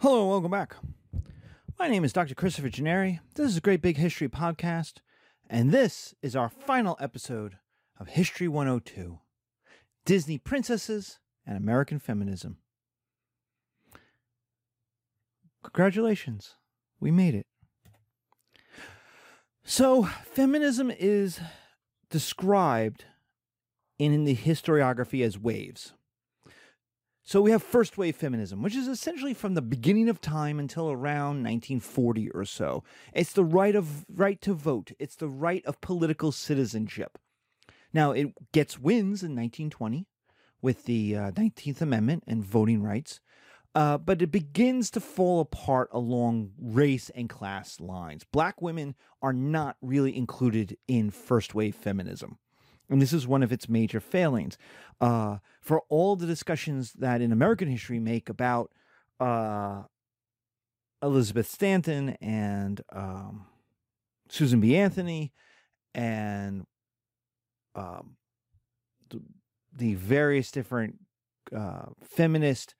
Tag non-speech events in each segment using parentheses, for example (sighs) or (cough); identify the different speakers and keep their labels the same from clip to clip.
Speaker 1: Hello and welcome back. My name is Dr. Christopher Gennari. This is a Great Big History podcast, and this is our final episode of History 102 Disney Princesses and American Feminism. Congratulations, we made it. So, feminism is described in the historiography as waves. So we have first wave feminism, which is essentially from the beginning of time until around 1940 or so. It's the right of right to vote. It's the right of political citizenship. Now it gets wins in 1920 with the uh, 19th Amendment and voting rights, uh, but it begins to fall apart along race and class lines. Black women are not really included in first wave feminism. And this is one of its major failings. Uh, for all the discussions that in American history make about uh, Elizabeth Stanton and um, Susan B. Anthony and um, the, the, various different uh, feminist,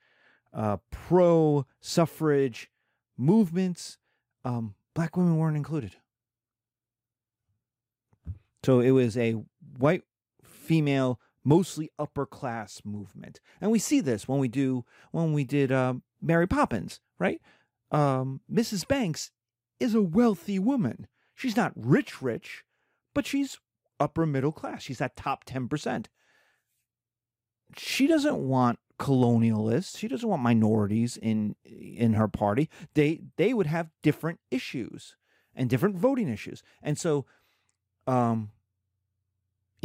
Speaker 1: uh, pro suffrage movements, um, black women weren't included. So it was a white female, mostly upper class movement, and we see this when we do when we did uh, Mary Poppins, right? Um, Mrs. Banks is a wealthy woman. She's not rich, rich, but she's upper middle class. She's that top ten percent. She doesn't want colonialists. She doesn't want minorities in in her party. They they would have different issues and different voting issues, and so um,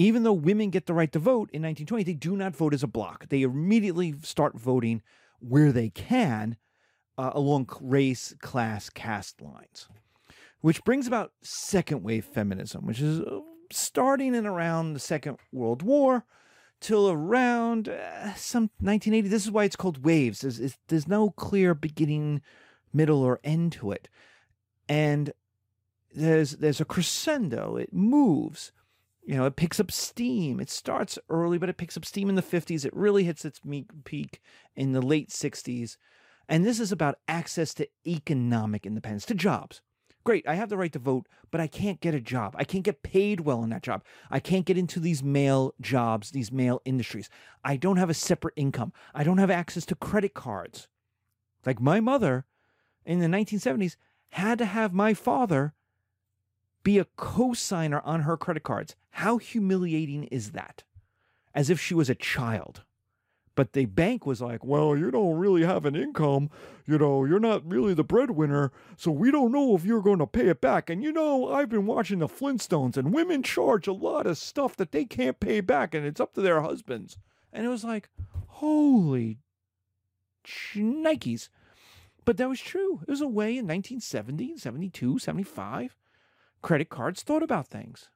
Speaker 1: even though women get the right to vote in 1920, they do not vote as a block. They immediately start voting where they can uh, along race, class, caste lines, which brings about second wave feminism, which is uh, starting in around the Second World War till around uh, some 1980. This is why it's called waves. There's, there's no clear beginning, middle, or end to it, and there's there's a crescendo. It moves you know, it picks up steam. It starts early, but it picks up steam in the 50s. It really hits its peak in the late 60s. And this is about access to economic independence, to jobs. Great, I have the right to vote, but I can't get a job. I can't get paid well in that job. I can't get into these male jobs, these male industries. I don't have a separate income. I don't have access to credit cards. Like my mother in the 1970s had to have my father be a co-signer on her credit cards. How humiliating is that? As if she was a child. But the bank was like, well, you don't really have an income. You know, you're not really the breadwinner. So we don't know if you're going to pay it back. And you know, I've been watching the Flintstones, and women charge a lot of stuff that they can't pay back, and it's up to their husbands. And it was like, holy Nikes. But that was true. It was a way in 1970, 72, 75 credit cards thought about things.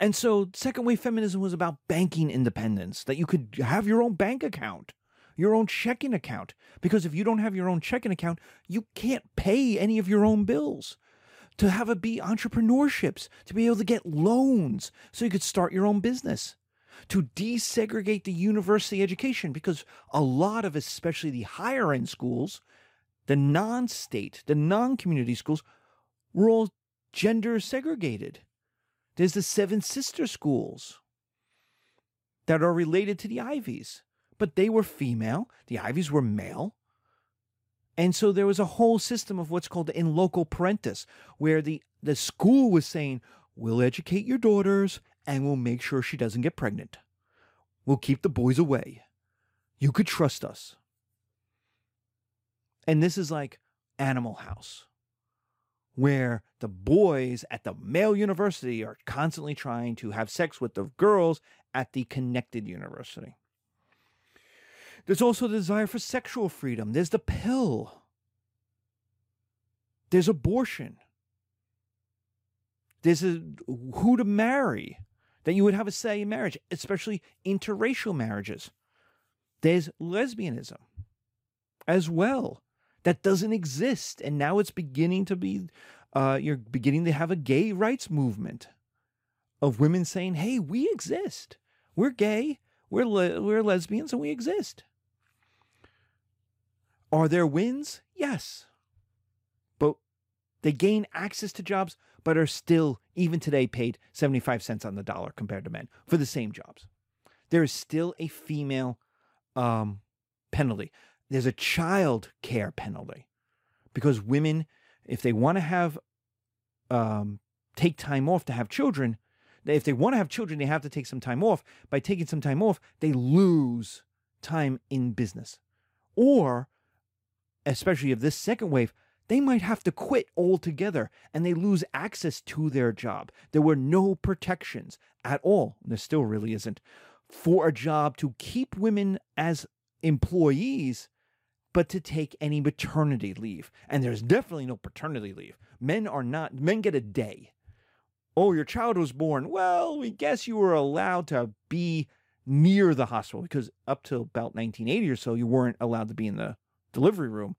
Speaker 1: And so, second wave feminism was about banking independence, that you could have your own bank account, your own checking account. Because if you don't have your own checking account, you can't pay any of your own bills. To have it be entrepreneurships, to be able to get loans so you could start your own business. To desegregate the university education, because a lot of, especially the higher end schools, the non state, the non community schools, were all gender segregated. There's the Seven Sister schools that are related to the Ivies, but they were female, the Ivies were male. And so there was a whole system of what's called in loco parentis, where the, the school was saying, We'll educate your daughters and we'll make sure she doesn't get pregnant. We'll keep the boys away. You could trust us. And this is like Animal House where the boys at the male university are constantly trying to have sex with the girls at the connected university. There's also the desire for sexual freedom. There's the pill. There's abortion. There's a, who to marry, that you would have a say in marriage, especially interracial marriages. There's lesbianism as well that doesn't exist. And now it's beginning to be, uh, you're beginning to have a gay rights movement of women saying, hey, we exist. We're gay, we're, le- we're lesbians, and we exist. Are there wins? Yes. But they gain access to jobs, but are still, even today, paid 75 cents on the dollar compared to men for the same jobs. There is still a female um, penalty. There's a child care penalty because women, if they want to have, um, take time off to have children, if they want to have children, they have to take some time off. By taking some time off, they lose time in business. Or, especially of this second wave, they might have to quit altogether and they lose access to their job. There were no protections at all. There still really isn't for a job to keep women as employees, but to take any maternity leave. And there's definitely no paternity leave. Men are not, men get a day. Oh, your child was born. Well, we guess you were allowed to be near the hospital because up till about 1980 or so, you weren't allowed to be in the delivery room.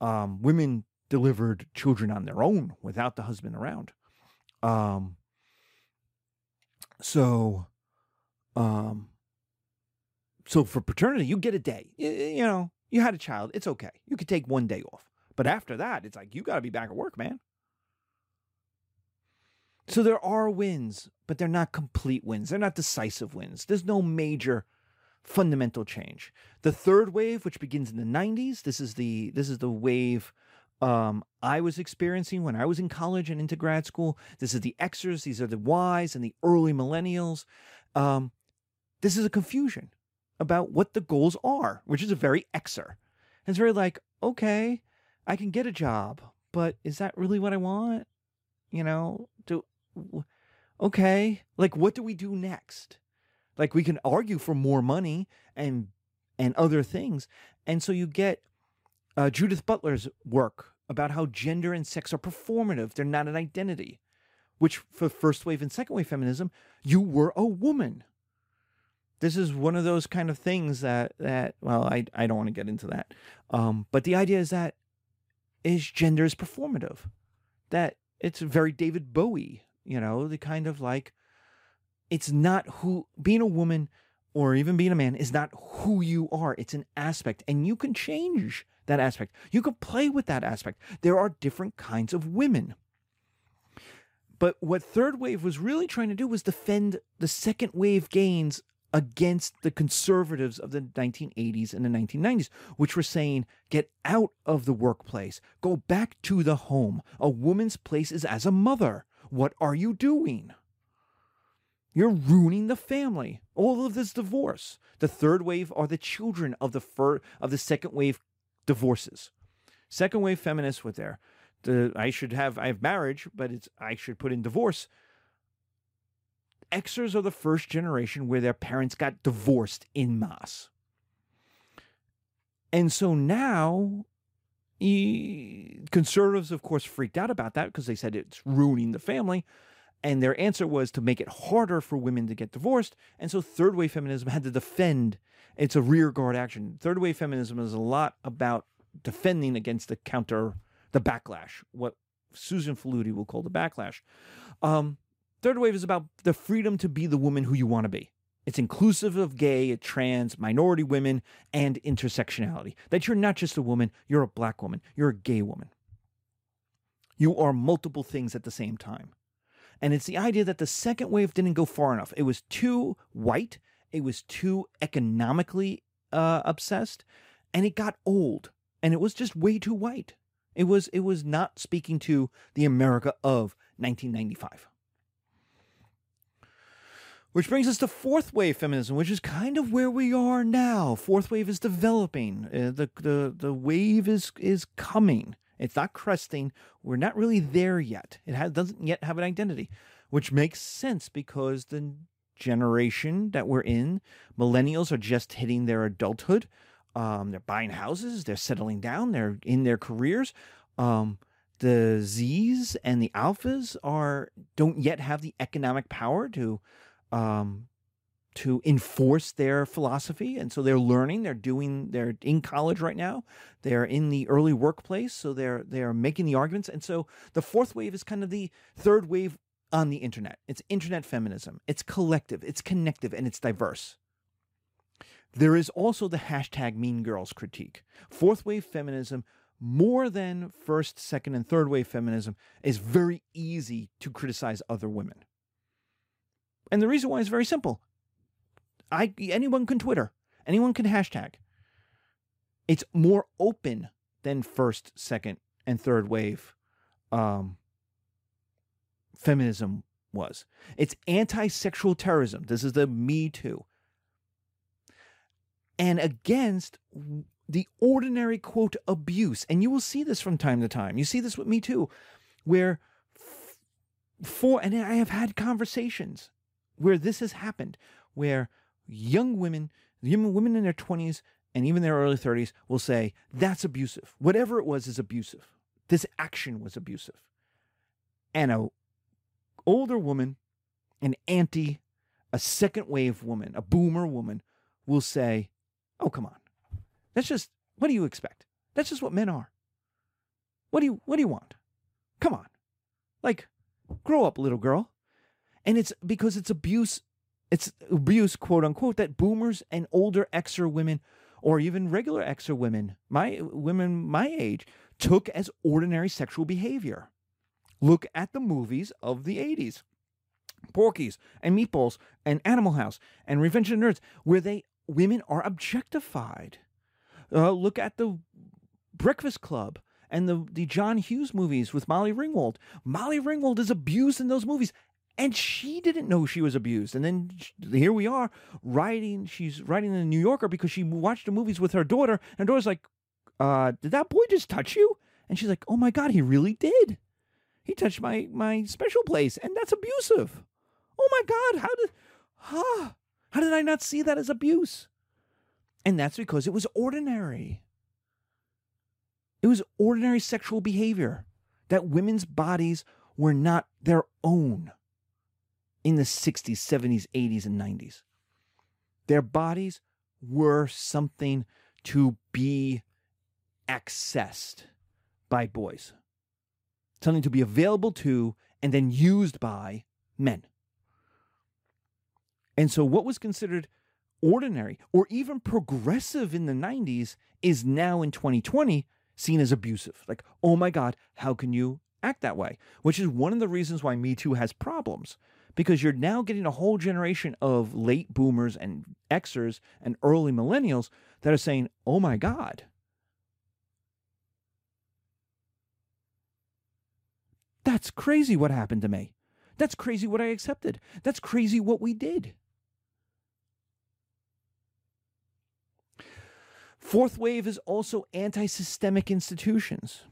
Speaker 1: Um, women delivered children on their own without the husband around. Um, so um, so for paternity, you get a day. You, you know, you had a child, it's okay. You could take one day off. But after that, it's like you got to be back at work, man. So there are wins, but they're not complete wins. They're not decisive wins. There's no major fundamental change. The third wave, which begins in the 90s, this is the this is the wave um, I was experiencing when I was in college and into grad school. This is the Xers, these are the Ys and the early millennials. Um, this is a confusion about what the goals are, which is a very Xer. it's very like, okay, I can get a job, but is that really what I want? You know, do okay, like what do we do next? Like we can argue for more money and and other things, and so you get uh, Judith Butler's work about how gender and sex are performative; they're not an identity. Which for first wave and second wave feminism, you were a woman this is one of those kind of things that that well i i don't want to get into that. Um but the idea is that is gender is performative that it's very david bowie you know the kind of like it's not who being a woman or even being a man is not who you are. It's an aspect and you can change that aspect. You can play with that aspect. There are different kinds of women. But what third wave was really trying to do was defend the second wave gains against the conservatives of the 1980s and the 1990s, which were saying, get out of the workplace, go back to the home. A woman's place is as a mother. What are you doing? You're ruining the family. All of this divorce. The third wave are the children of the fir- of the second wave divorces. Second wave feminists were there. The I should have I have marriage, but it's I should put in divorce Xers are the first generation where their parents got divorced in mass. And so now, conservatives, of course, freaked out about that because they said it's ruining the family. And their answer was to make it harder for women to get divorced. And so third wave feminism had to defend. It's a rearguard action. Third wave feminism is a lot about defending against the counter, the backlash, what Susan Faludi will call the backlash. Um, Third wave is about the freedom to be the woman who you want to be. It's inclusive of gay, trans, minority women, and intersectionality. That you're not just a woman, you're a black woman, you're a gay woman. You are multiple things at the same time. And it's the idea that the second wave didn't go far enough. It was too white, it was too economically uh, obsessed, and it got old. And it was just way too white. It was it was not speaking to the America of 1995. Which brings us to fourth wave feminism, which is kind of where we are now. Fourth wave is developing. Uh, the, the the wave is is coming. It's not cresting. We're not really there yet. It has, doesn't yet have an identity, which makes sense because the generation that we're in, millennials are just hitting their adulthood. Um, they're buying houses. They're settling down. They're in their careers. Um, the Z's and the Alphas are don't yet have the economic power to um, to enforce their philosophy. And so they're learning, they're doing, they're in college right now, they're in the early workplace, so they're they're making the arguments. And so the fourth wave is kind of the third wave on the internet. It's internet feminism. It's collective, it's connective, and it's diverse. There is also the hashtag Mean Girls critique. Fourth wave feminism, more than first, second, and third wave feminism, is very easy to criticize other women. And the reason why is very simple. I anyone can Twitter, anyone can hashtag. It's more open than first, second, and third wave um, feminism was. It's anti sexual terrorism. This is the Me Too. And against the ordinary quote abuse. And you will see this from time to time. You see this with me too, where for, and I have had conversations where this has happened, where young women, young women in their 20s and even their early 30s will say, that's abusive. Whatever it was is abusive. This action was abusive. And a older woman, an auntie, a second wave woman, a boomer woman will say, Oh, come on. That's just what do you expect? That's just what men are. What do you what do you want? Come on. Like, grow up, little girl. And it's because it's abuse, it's abuse, quote unquote, that boomers and older Xer women, or even regular Xer women, my women my age, took as ordinary sexual behavior. Look at the movies of the 80s. Porky's and Meatballs and Animal House and Revenge of the Nerds, where they women are objectified. Uh, look at the Breakfast Club and the, the John Hughes movies with Molly Ringwald. Molly Ringwald is abused in those movies, and she didn't know she was abused. And then here we are writing. She's writing in the New Yorker because she watched the movies with her daughter, and her daughter's like, uh, "Did that boy just touch you?" And she's like, "Oh my God, he really did. He touched my my special place, and that's abusive. Oh my God, how did, huh? How did I not see that as abuse? And that's because it was ordinary. It was ordinary sexual behavior that women's bodies were not their own in the 60s, 70s, 80s, and 90s. Their bodies were something to be accessed by boys, something to be available to and then used by men. And so, what was considered ordinary or even progressive in the 90s is now in 2020 seen as abusive. Like, oh my God, how can you act that way? Which is one of the reasons why Me Too has problems. Because you're now getting a whole generation of late boomers and Xers and early millennials that are saying, oh my God, that's crazy what happened to me. That's crazy what I accepted. That's crazy what we did. Fourth wave is also anti systemic institutions.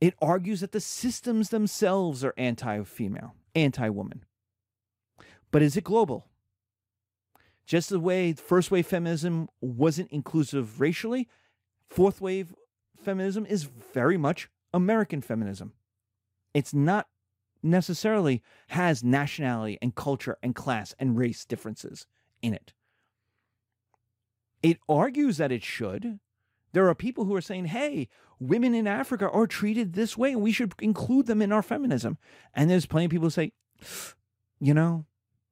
Speaker 1: It argues that the systems themselves are anti female, anti woman. But is it global? Just the way first wave feminism wasn't inclusive racially, fourth wave feminism is very much American feminism. It's not necessarily has nationality and culture and class and race differences in it. It argues that it should. There are people who are saying, hey, women in Africa are treated this way and we should include them in our feminism. And there's plenty of people who say, you know,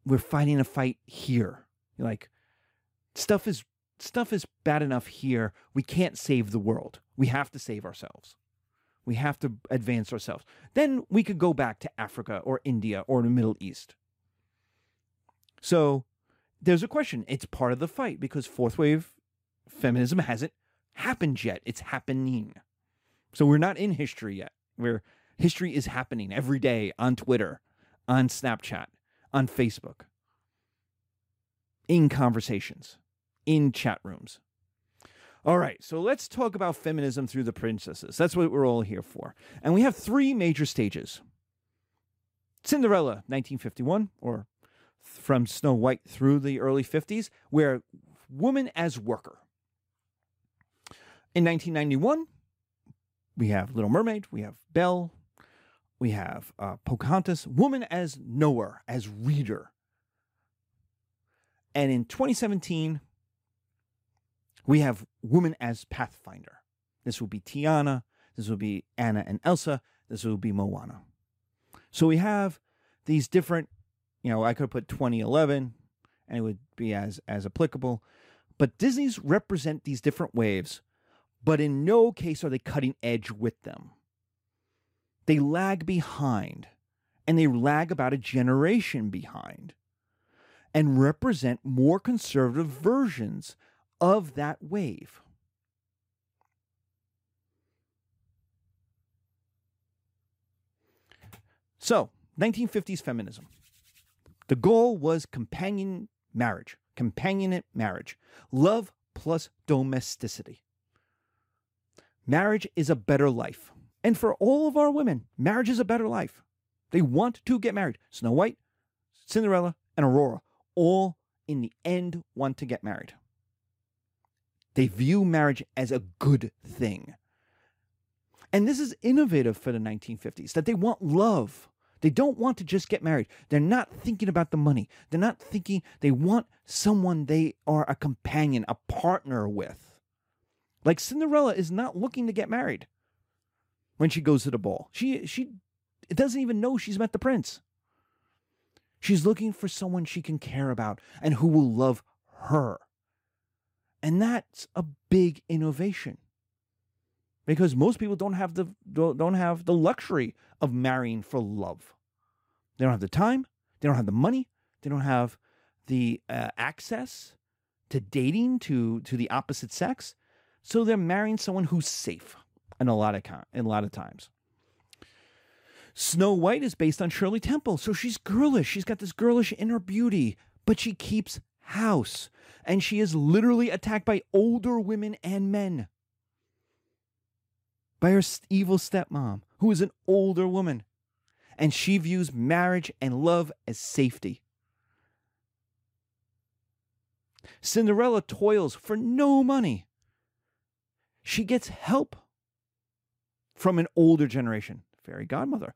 Speaker 1: we're fighting a fight here. Like, stuff is stuff is bad enough here. We can't save the world. We have to save ourselves. We have to advance ourselves. Then we could go back to Africa or India or the Middle East. So there's a question. It's part of the fight because fourth wave feminism hasn't happened yet. It's happening. So we're not in history yet. Where history is happening every day on Twitter, on Snapchat, on Facebook, in conversations, in chat rooms. All right, so let's talk about feminism through the princesses. That's what we're all here for. And we have three major stages Cinderella, 1951, or from Snow White through the early 50s, where woman as worker. In 1991, we have Little Mermaid, we have Belle, we have uh, Pocahontas, woman as knower, as reader. And in 2017, we have woman as pathfinder. This will be Tiana, this will be Anna and Elsa, this will be Moana. So we have these different you know, I could put 2011 and it would be as as applicable. But Disney's represent these different waves, but in no case are they cutting edge with them. They lag behind, and they lag about a generation behind, and represent more conservative versions of that wave. So, 1950s feminism. The goal was companion marriage, companionate marriage, love plus domesticity. Marriage is a better life. And for all of our women, marriage is a better life. They want to get married. Snow White, Cinderella, and Aurora all in the end want to get married. They view marriage as a good thing. And this is innovative for the 1950s that they want love. They don't want to just get married. They're not thinking about the money. They're not thinking, they want someone they are a companion, a partner with. Like Cinderella is not looking to get married when she goes to the ball. She she doesn't even know she's met the prince. She's looking for someone she can care about and who will love her. And that's a big innovation. Because most people don't have the don't have the luxury of marrying for love. They don't have the time, they don't have the money, they don't have the uh, access to dating to to the opposite sex. So they're marrying someone who's safe in a lot of in a lot of times. Snow White is based on Shirley Temple, so she's girlish. She's got this girlish inner beauty, but she keeps house, and she is literally attacked by older women and men. By her evil stepmom, who is an older woman, and she views marriage and love as safety. Cinderella toils for no money. She gets help from an older generation, fairy godmother.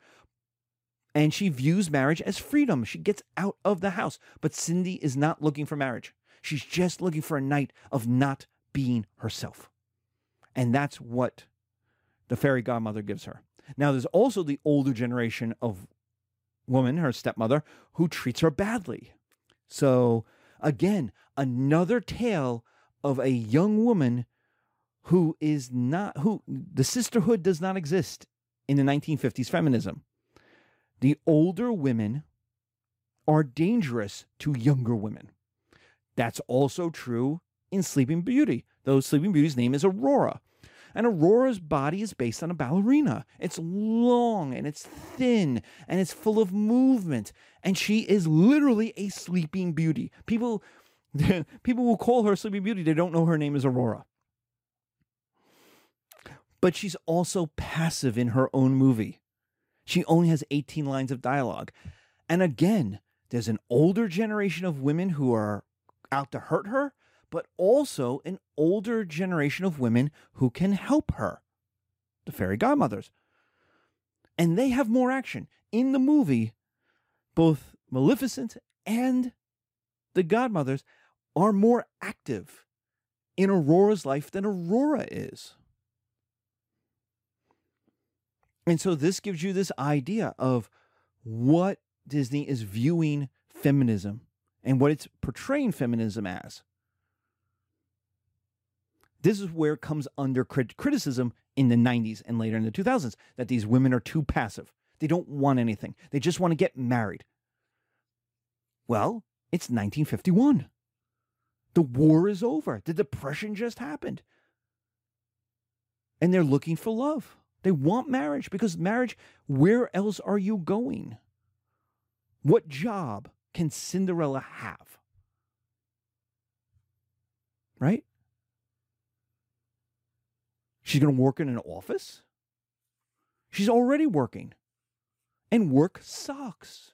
Speaker 1: And she views marriage as freedom. She gets out of the house. But Cindy is not looking for marriage. She's just looking for a night of not being herself. And that's what the fairy godmother gives her. Now, there's also the older generation of woman, her stepmother, who treats her badly. So, again, another tale of a young woman who is not, who the sisterhood does not exist in the 1950s feminism. The older women are dangerous to younger women. That's also true in Sleeping Beauty, though Sleeping Beauty's name is Aurora. And Aurora's body is based on a ballerina. It's long and it's thin and it's full of movement. And she is literally a sleeping beauty. People, (laughs) people will call her Sleeping Beauty. They don't know her name is Aurora. But she's also passive in her own movie. She only has 18 lines of dialogue. And again, there's an older generation of women who are out to hurt her but also an older generation of women who can help her the fairy godmothers. And they have more action. In the movie, both Maleficent and the godmothers are more active in Aurora's life than Aurora is. And so this gives you this idea of what Disney is viewing feminism and what it's portraying feminism as. This is where it comes under crit- criticism in the 90s and later in the 2000s that these women are too passive. They don't want anything, they just want to get married. Well, it's 1951. The war is over. The depression just happened. And they're looking for love. They want marriage because marriage, where else are you going? What job can Cinderella have? Right? She's going to work in an office? She's already working. And work sucks.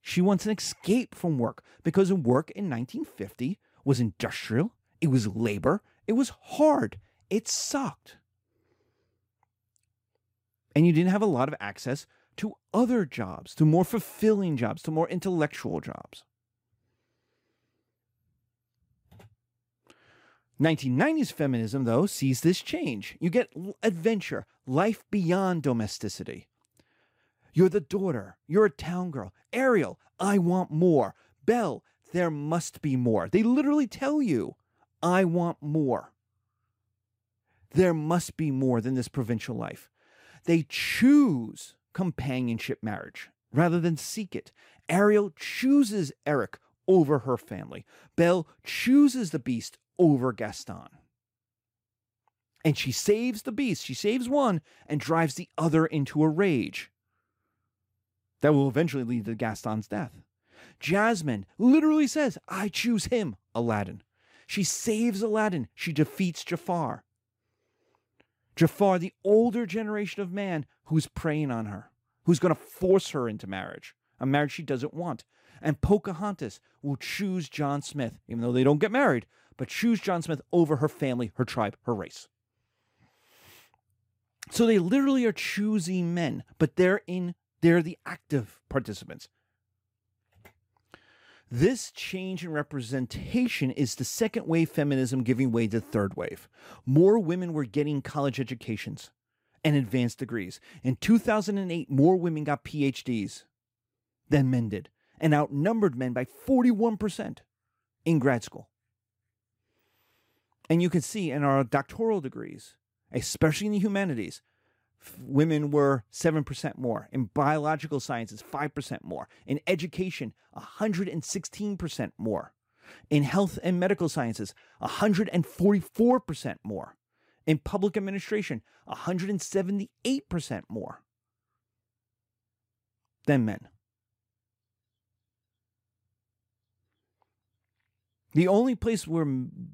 Speaker 1: She wants an escape from work because work in 1950 was industrial, it was labor, it was hard, it sucked. And you didn't have a lot of access to other jobs, to more fulfilling jobs, to more intellectual jobs. 1990s feminism, though, sees this change. You get adventure, life beyond domesticity. You're the daughter. You're a town girl. Ariel, I want more. Belle, there must be more. They literally tell you, I want more. There must be more than this provincial life. They choose companionship marriage rather than seek it. Ariel chooses Eric over her family. Belle chooses the beast over Gaston. And she saves the beast. She saves one and drives the other into a rage. That will eventually lead to Gaston's death. Jasmine literally says, I choose him, Aladdin. She saves Aladdin. She defeats Jafar. Jafar, the older generation of man who's preying on her, who's going to force her into marriage, a marriage she doesn't want. And Pocahontas will choose John Smith, even though they don't get married, but choose John Smith over her family, her tribe, her race. So they literally are choosing men, but they're in they're the active participants. This change in representation is the second wave feminism giving way to third wave. More women were getting college educations and advanced degrees. In 2008, more women got PhDs than men did and outnumbered men by 41% in grad school. And you can see in our doctoral degrees, especially in the humanities, women were 7% more. In biological sciences, 5% more. In education, 116% more. In health and medical sciences, 144% more. In public administration, 178% more than men. The only place where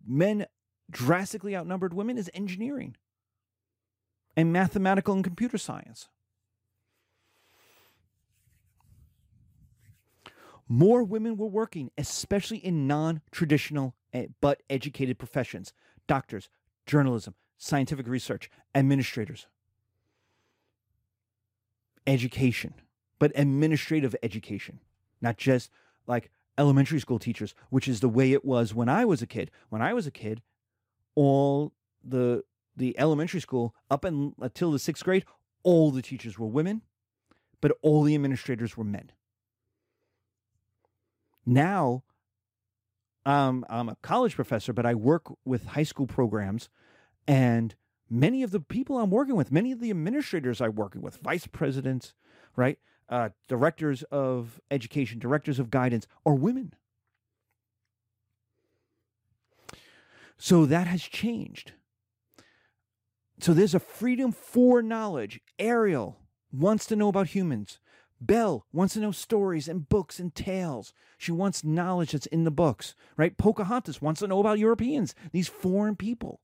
Speaker 1: men drastically outnumbered women is engineering and mathematical and computer science. More women were working, especially in non traditional eh, but educated professions doctors, journalism, scientific research, administrators. Education, but administrative education, not just like elementary school teachers, which is the way it was when I was a kid. When I was a kid, all the the elementary school up until the sixth grade, all the teachers were women, but all the administrators were men. Now, um, I'm a college professor, but I work with high school programs, and many of the people I'm working with, many of the administrators I'm working with, vice presidents, right, uh, directors of education, directors of guidance, are women. So that has changed. So there's a freedom for knowledge. Ariel wants to know about humans. Belle wants to know stories and books and tales. She wants knowledge that's in the books, right? Pocahontas wants to know about Europeans, these foreign people.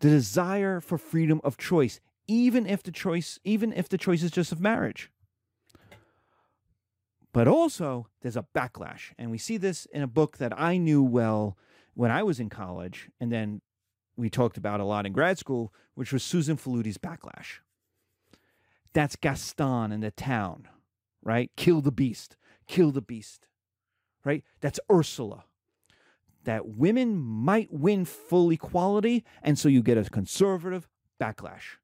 Speaker 1: The desire for freedom of choice, even if the choice, even if the choice is just of marriage. But also, there's a backlash. And we see this in a book that I knew well when I was in college and then we talked about a lot in grad school, which was Susan Faludi's backlash. That's Gaston in the town, right? Kill the beast, kill the beast, right? That's Ursula. That women might win full equality, and so you get a conservative backlash.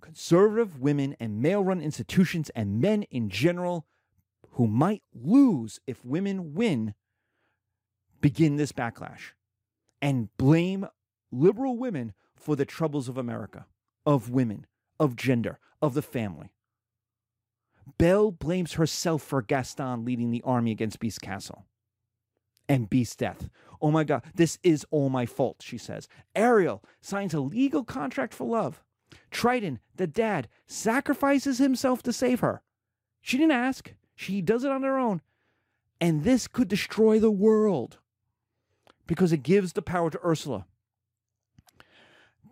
Speaker 1: Conservative women and male run institutions and men in general who might lose if women win begin this backlash and blame liberal women for the troubles of America, of women, of gender, of the family. Belle blames herself for Gaston leading the army against Beast Castle and Beast's death. Oh my God, this is all my fault, she says. Ariel signs a legal contract for love. Triton, the dad, sacrifices himself to save her. She didn't ask, she does it on her own. And this could destroy the world because it gives the power to Ursula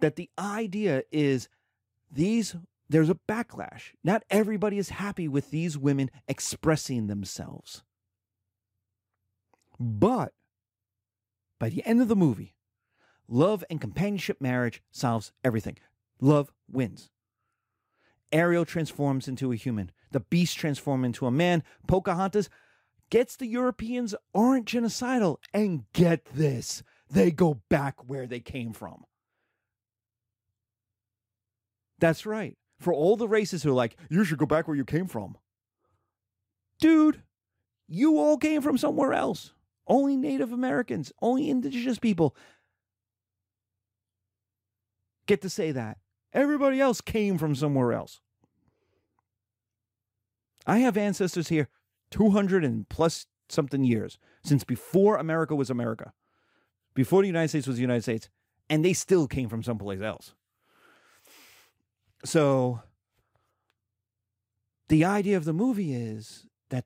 Speaker 1: that the idea is these there's a backlash. Not everybody is happy with these women expressing themselves. But by the end of the movie, love and companionship marriage solves everything. Love wins. Ariel transforms into a human. The beast transforms into a man. Pocahontas gets the Europeans aren't genocidal. And get this, they go back where they came from. That's right. For all the racists who are like, you should go back where you came from. Dude, You all came from somewhere else. Only Native Americans, only indigenous people get to say that. Everybody else came from somewhere else. I have ancestors here 200 and plus something years since before America was America, before the United States was the United States, and they still came from someplace else. So the idea of the movie is that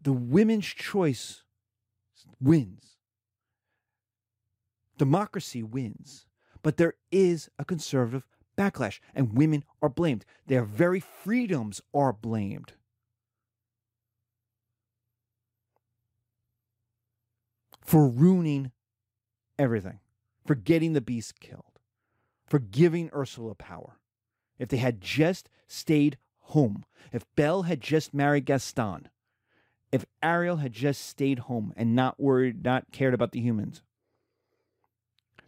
Speaker 1: the women's choice wins. Democracy wins. But there is a conservative backlash, and women are blamed. Their very freedoms are blamed. For ruining everything, for getting the beast killed, for giving Ursula power. If they had just stayed home, if Belle had just married Gaston, if Ariel had just stayed home and not worried, not cared about the humans,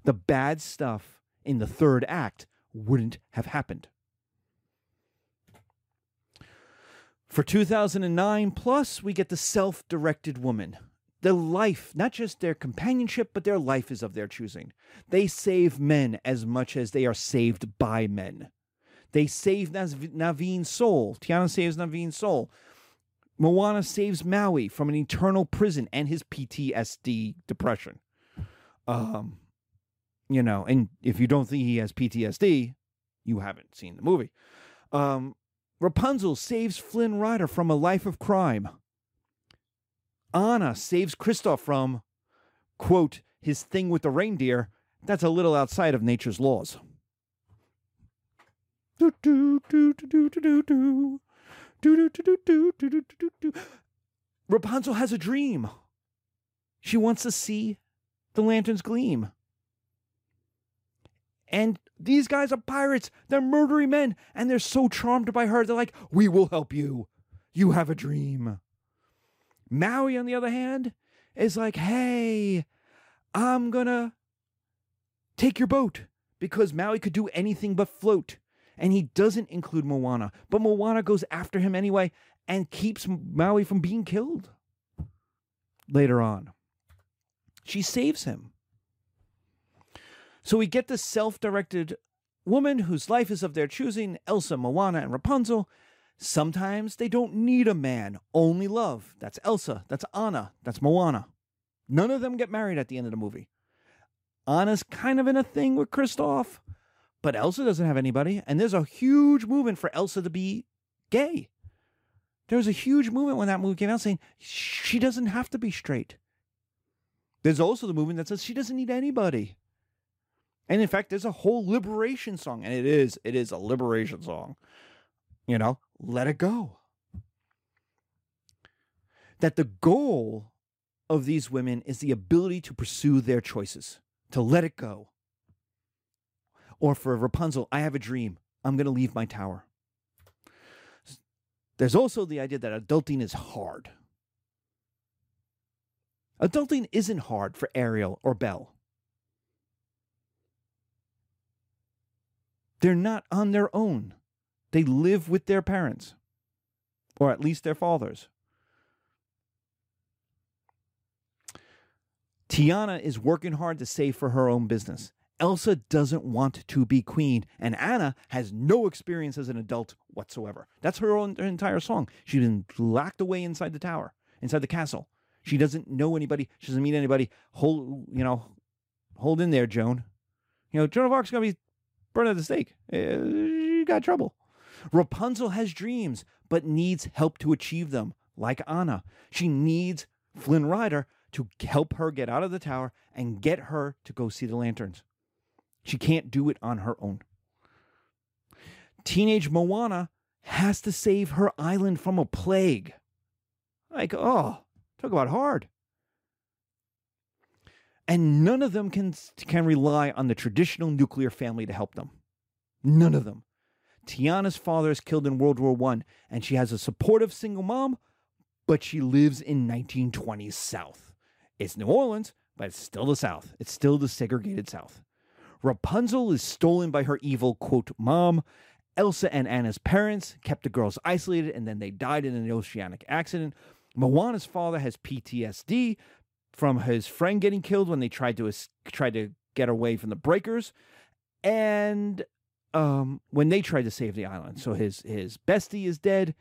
Speaker 1: the bad stuff in the third act wouldn't have happened. For 2009 plus, we get the self directed woman. The life, not just their companionship, but their life is of their choosing. They save men as much as they are saved by men. They save Naveen's soul. Tiana saves Naveen's soul. Moana saves Maui from an eternal prison and his PTSD depression. Um, you know, and if you don't think he has PTSD, you haven't seen the movie. Um, Rapunzel saves Flynn Rider from a life of crime. Anna saves Kristoff from, quote, his thing with the reindeer. That's a little outside of nature's laws. Rapunzel has a dream. She wants to see the lanterns gleam. And these guys are pirates. They're murdering men. And they're so charmed by her. They're like, We will help you. You have a dream. Maui, on the other hand, is like, Hey, I'm going to take your boat because Maui could do anything but float and he doesn't include Moana. But Moana goes after him anyway and keeps Maui from being killed later on. She saves him. So we get this self directed woman whose life is of their choosing Elsa, Moana, and Rapunzel. Sometimes they don't need a man, only love. That's Elsa, that's Anna, that's Moana. None of them get married at the end of the movie. Anna's kind of in a thing with Kristoff. But Elsa doesn't have anybody, and there's a huge movement for Elsa to be gay. There was a huge movement when that movie came out saying she doesn't have to be straight. There's also the movement that says she doesn't need anybody. And in fact, there's a whole liberation song, and it is it is a liberation song. You know, let it go. That the goal of these women is the ability to pursue their choices, to let it go, or for Rapunzel, I have a dream. I'm going to leave my tower. There's also the idea that adulting is hard. Adulting isn't hard for Ariel or Belle. They're not on their own. They live with their parents, or at least their fathers. Tiana is working hard to save for her own business. Elsa doesn't want to be queen, and Anna has no experience as an adult whatsoever. That's her, own, her entire song. She's been locked away inside the tower, inside the castle. She doesn't know anybody. She doesn't meet anybody. Hold, you know, hold in there, Joan. You know, Joan of Arc's gonna be burned at the stake. Uh, you got trouble. Rapunzel has dreams, but needs help to achieve them. Like Anna, she needs Flynn Rider to help her get out of the tower and get her to go see the lanterns. She can't do it on her own. Teenage Moana has to save her island from a plague. Like, oh, talk about hard. And none of them can, can rely on the traditional nuclear family to help them. None of them. Tiana's father is killed in World War I, and she has a supportive single mom, but she lives in 1920s South. It's New Orleans, but it's still the South. It's still the segregated South. Rapunzel is stolen by her evil, quote, mom. Elsa and Anna's parents kept the girls isolated and then they died in an oceanic accident. Moana's father has PTSD from his friend getting killed when they tried to tried to get away from the breakers, and um, when they tried to save the island. So his his bestie is dead,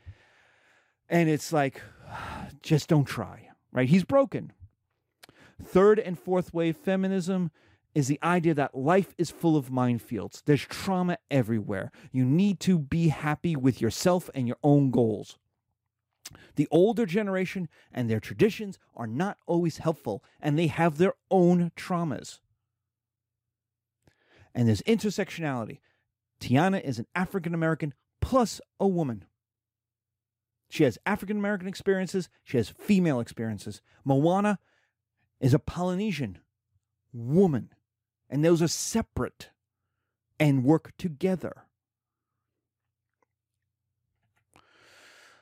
Speaker 1: and it's like, (sighs) just don't try. Right? He's broken. Third and fourth wave feminism is the idea that life is full of minefields. There's trauma everywhere. You need to be happy with yourself and your own goals. The older generation and their traditions are not always helpful, and they have their own traumas. And there's intersectionality. Tiana is an African American plus a woman. She has African American experiences, she has female experiences. Moana is a Polynesian woman, and those are separate and work together.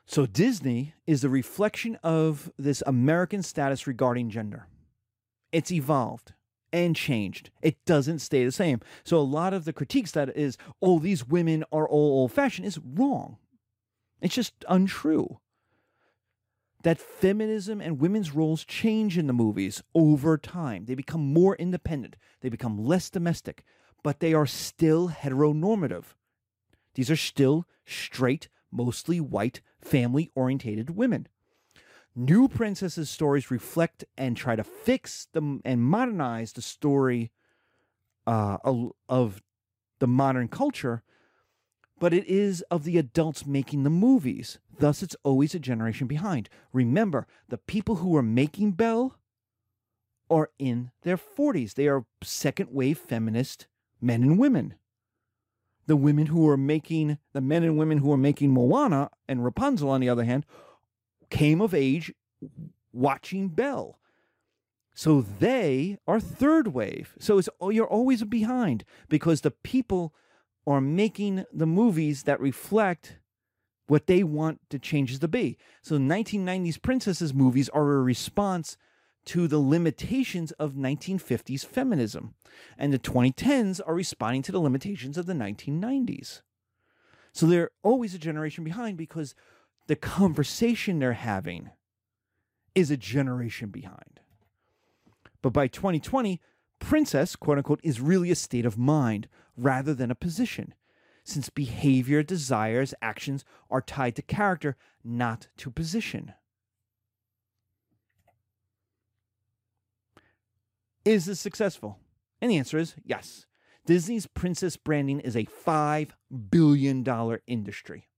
Speaker 1: So Disney is the reflection of this American status regarding gender. It's evolved and changed. It doesn't stay the same. So a lot of the critiques that is, oh, these women are all old fashioned is wrong. It's just untrue. That feminism and women's roles change in the movies over time. They become more independent, they become less domestic, but they are still heteronormative. These are still straight, mostly white, family orientated women. New princesses stories reflect and try to fix them and modernize the story uh, of the modern culture, but it is of the adults making the movies. Thus, it's always a generation behind. Remember, the people who are making Belle are in their 40s. They are second wave feminist men and women the women who are making the men and women who are making Moana and Rapunzel, on the other hand, came of age watching Belle. So they are third wave. So it's you're always behind because the people are making the movies that reflect what they want the changes to be. So 1990s princesses movies are a response to the limitations of 1950s feminism, and the 2010s are responding to the limitations of the 1990s. So they're always a generation behind because the conversation they're having is a generation behind. But by 2020, princess, quote unquote, is really a state of mind rather than a position, since behavior, desires, actions are tied to character, not to position. Is this successful? And the answer is yes. Disney's princess branding is a $5 billion industry.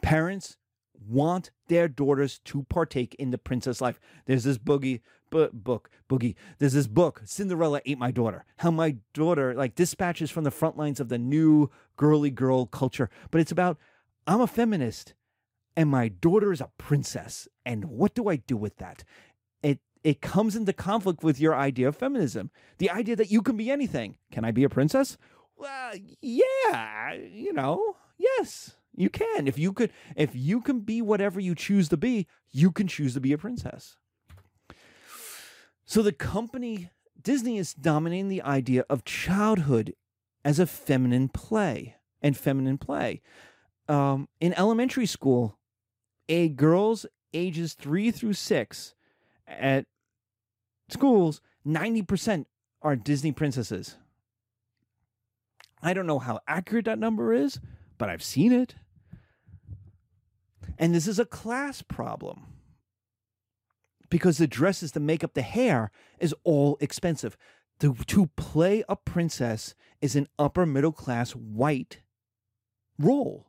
Speaker 1: Parents want their daughters to partake in the princess life. There's this boogie book, boogie. There's this book, Cinderella Ate My Daughter. How my daughter like dispatches from the front lines of the new girly girl culture. But it's about I'm a feminist and my daughter is a princess. And what do I do with that? It it comes into conflict with your idea of feminism. The idea that you can be anything. Can I be a princess? Well, yeah, you know, yes, you can. If you could if you can be whatever you choose to be, you can choose to be a princess. So the company Disney is dominating the idea of childhood as a feminine play and feminine play. Um, in elementary school, a girls ages three through six at schools, 90% are Disney princesses. I don't know how accurate that number is, but I've seen it. And this is a class problem because the dresses, the makeup, the hair is all expensive. To, to play a princess is an upper middle class white role.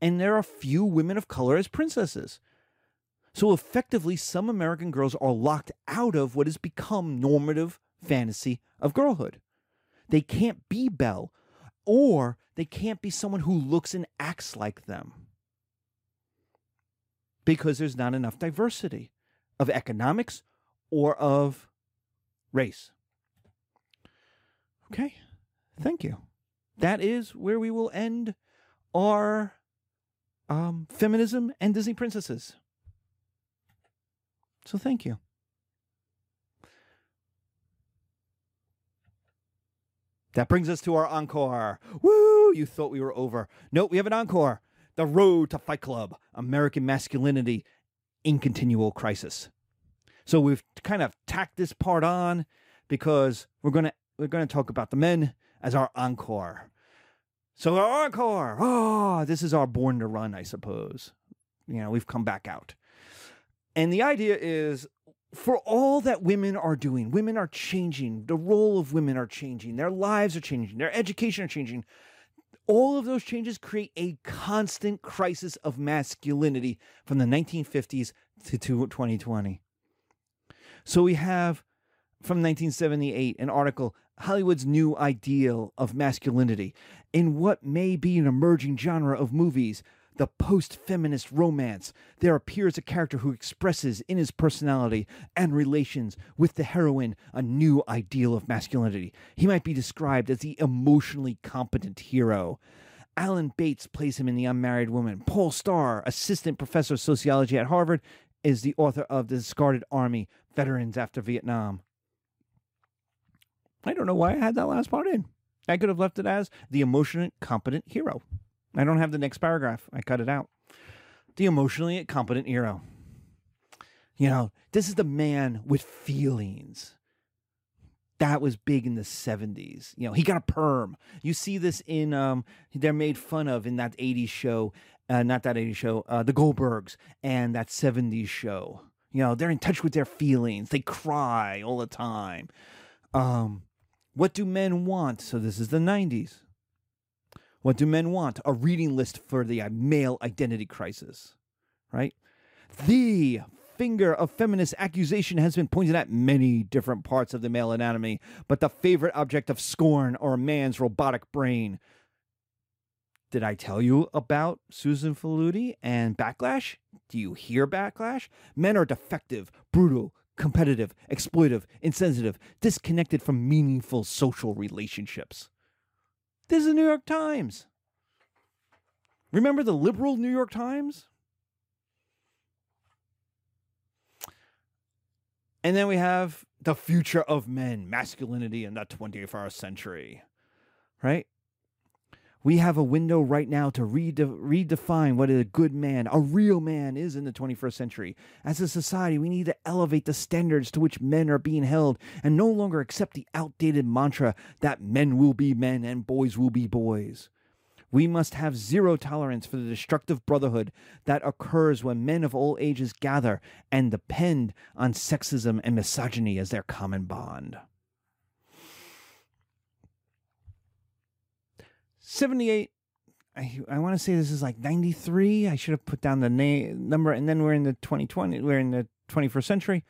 Speaker 1: And there are few women of color as princesses. So effectively, some American girls are locked out of what has become normative fantasy of girlhood. They can't be Belle, or they can't be someone who looks and acts like them because there's not enough diversity of economics or of race. Okay, thank you. That is where we will end our um, feminism and Disney princesses. So thank you. That brings us to our encore. Woo! You thought we were over. Nope, we have an encore. The Road to Fight Club American Masculinity in continual crisis. So we've kind of tacked this part on because we're gonna we're gonna talk about the men as our encore. So our encore, oh, this is our born to run, I suppose. You know, we've come back out. And the idea is for all that women are doing, women are changing, the role of women are changing, their lives are changing, their education are changing. All of those changes create a constant crisis of masculinity from the 1950s to 2020. So we have from 1978 an article Hollywood's new ideal of masculinity in what may be an emerging genre of movies the post feminist romance, there appears a character who expresses in his personality and relations with the heroine a new ideal of masculinity. He might be described as the emotionally competent hero. Alan Bates plays him in The Unmarried Woman. Paul Starr, assistant professor of sociology at Harvard, is the author of The Discarded Army Veterans After Vietnam. I don't know why I had that last part in. I could have left it as the emotionally competent hero. I don't have the next paragraph. I cut it out. The emotionally competent hero. You know, this is the man with feelings. That was big in the 70s. You know, he got a perm. You see this in, um, they're made fun of in that 80s show, uh, not that 80s show, uh, The Goldbergs and that 70s show. You know, they're in touch with their feelings. They cry all the time. Um, what do men want? So this is the 90s. What do men want? A reading list for the uh, male identity crisis, right? The finger of feminist accusation has been pointed at many different parts of the male anatomy, but the favorite object of scorn or a man's robotic brain. Did I tell you about Susan Faludi and backlash? Do you hear backlash? Men are defective, brutal, competitive, exploitive, insensitive, disconnected from meaningful social relationships. This is the New York Times. Remember the liberal New York Times? And then we have the future of men, masculinity in the 21st century, right? We have a window right now to rede- redefine what a good man, a real man, is in the 21st century. As a society, we need to elevate the standards to which men are being held and no longer accept the outdated mantra that men will be men and boys will be boys. We must have zero tolerance for the destructive brotherhood that occurs when men of all ages gather and depend on sexism and misogyny as their common bond. 78 I, I want to say this is like 93. I should have put down the name number and then we're in the 2020 we're in the 21st century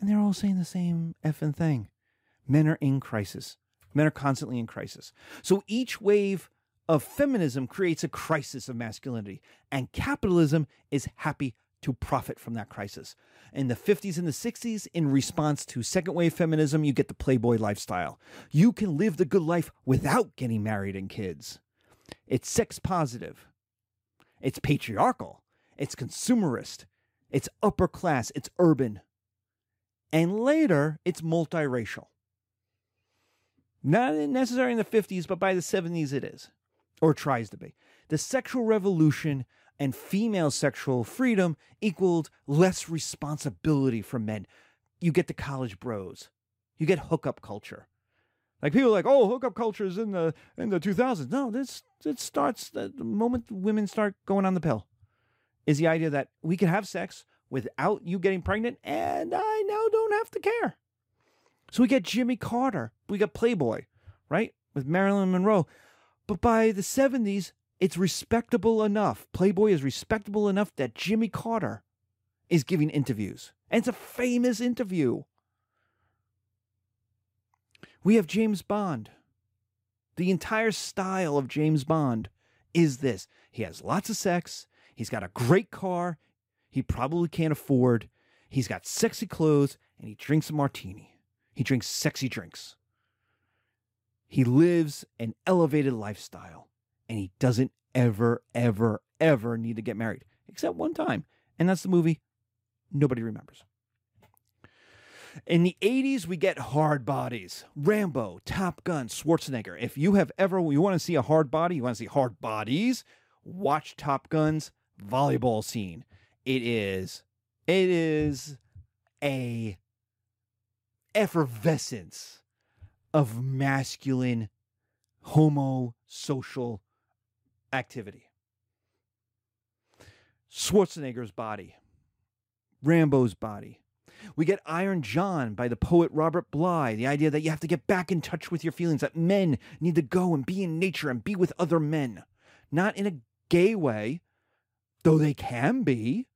Speaker 1: and they're all saying the same effing thing. Men are in crisis. Men are constantly in crisis. So each wave of feminism creates a crisis of masculinity and capitalism is happy to profit from that crisis. In the 50s and the 60s, in response to second wave feminism, you get the Playboy lifestyle. You can live the good life without getting married and kids. It's sex positive, it's patriarchal, it's consumerist, it's upper class, it's urban. And later, it's multiracial. Not necessarily in the 50s, but by the 70s it is, or tries to be. The sexual revolution and female sexual freedom equaled less responsibility for men. You get the college bros. You get hookup culture. Like people like, oh, hookup culture is in the in the 2000s. No, this it starts the moment women start going on the pill. Is the idea that we can have sex without you getting pregnant, and I now don't have to care. So we get Jimmy Carter, we got Playboy, right, with Marilyn Monroe. But by the 70s, it's respectable enough. Playboy is respectable enough that Jimmy Carter is giving interviews. And it's a famous interview. We have James Bond. The entire style of James Bond is this he has lots of sex, he's got a great car, he probably can't afford, he's got sexy clothes, and he drinks a martini. He drinks sexy drinks. He lives an elevated lifestyle and he doesn't ever, ever, ever need to get married, except one time. And that's the movie nobody remembers. In the 80s, we get hard bodies. Rambo, Top Gun, Schwarzenegger. If you have ever, you want to see a hard body, you want to see hard bodies, watch Top Gun's volleyball scene. It is It is a effervescence of masculine homosocial activity. Schwarzenegger's body, Rambo's body. We get Iron John by the poet Robert Bly, the idea that you have to get back in touch with your feelings, that men need to go and be in nature and be with other men. Not in a gay way, though they can be,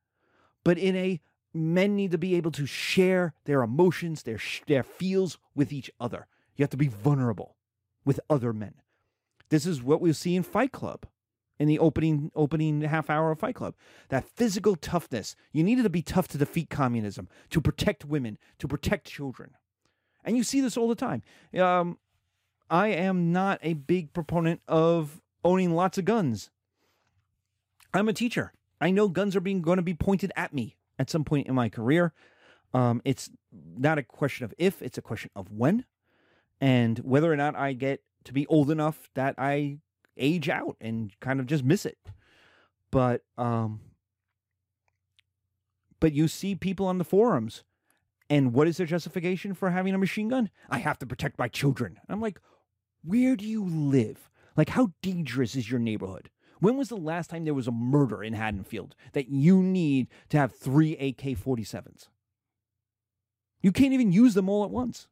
Speaker 1: but in a men need to be able to share their emotions, their their feels with each other. You have to be vulnerable with other men. This is what we see in Fight Club in the opening opening half hour of Fight Club. That physical toughness. You needed to be tough to defeat communism, to protect women, to protect children. And you see this all the time. Um, I am not a big proponent of owning lots of guns. I'm a teacher. I know guns are being going to be pointed at me at some point in my career. Um, it's not a question of if, it's a question of when and whether or not I get to be old enough that I age out and kind of just miss it. But um but you see people on the forums and what is their justification for having a machine gun? I have to protect my children. I'm like, where do you live? Like how dangerous is your neighborhood? When was the last time there was a murder in Haddonfield that you need to have three AK 47s? You can't even use them all at once.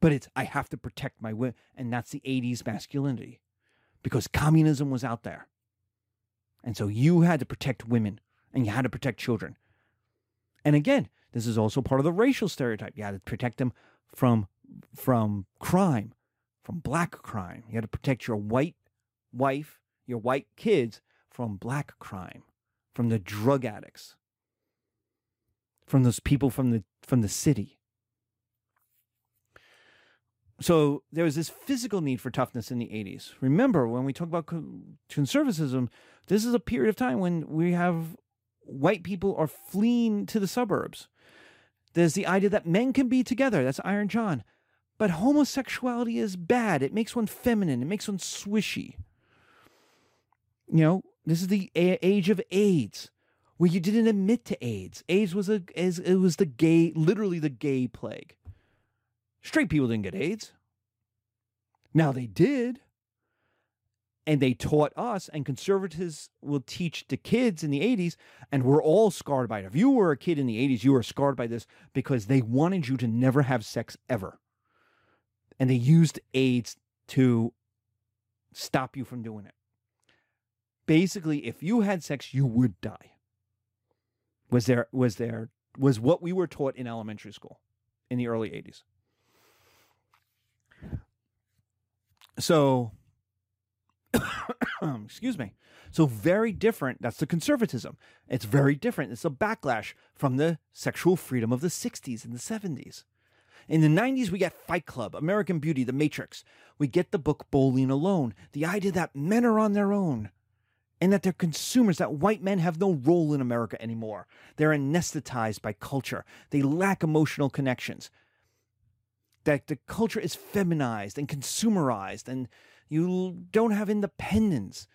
Speaker 1: But it's, I have to protect my women. And that's the 80s masculinity because communism was out there. And so you had to protect women and you had to protect children. And again, this is also part of the racial stereotype. You had to protect them from, from crime, from black crime. You had to protect your white wife, your white kids from black crime, from the drug addicts, from those people from the from the city. So there was this physical need for toughness in the 80s. Remember, when we talk about conservatism, this is a period of time when we have white people are fleeing to the suburbs. There's the idea that men can be together. That's Iron John. But homosexuality is bad. It makes one feminine. It makes one swishy. You know, this is the age of AIDS, where you didn't admit to AIDS. AIDS was a it was the gay, literally the gay plague. Straight people didn't get AIDS. Now they did. And they taught us, and conservatives will teach the kids in the 80s, and we're all scarred by it. If you were a kid in the 80s, you were scarred by this because they wanted you to never have sex ever. And they used AIDS to stop you from doing it basically if you had sex you would die was there was there was what we were taught in elementary school in the early 80s so (coughs) excuse me so very different that's the conservatism it's very different it's a backlash from the sexual freedom of the 60s and the 70s in the 90s, we get Fight Club, American Beauty, The Matrix. We get the book Bowling Alone, the idea that men are on their own, and that they're consumers, that white men have no role in America anymore. They're anesthetized by culture, they lack emotional connections. That the culture is feminized and consumerized, and you don't have independence.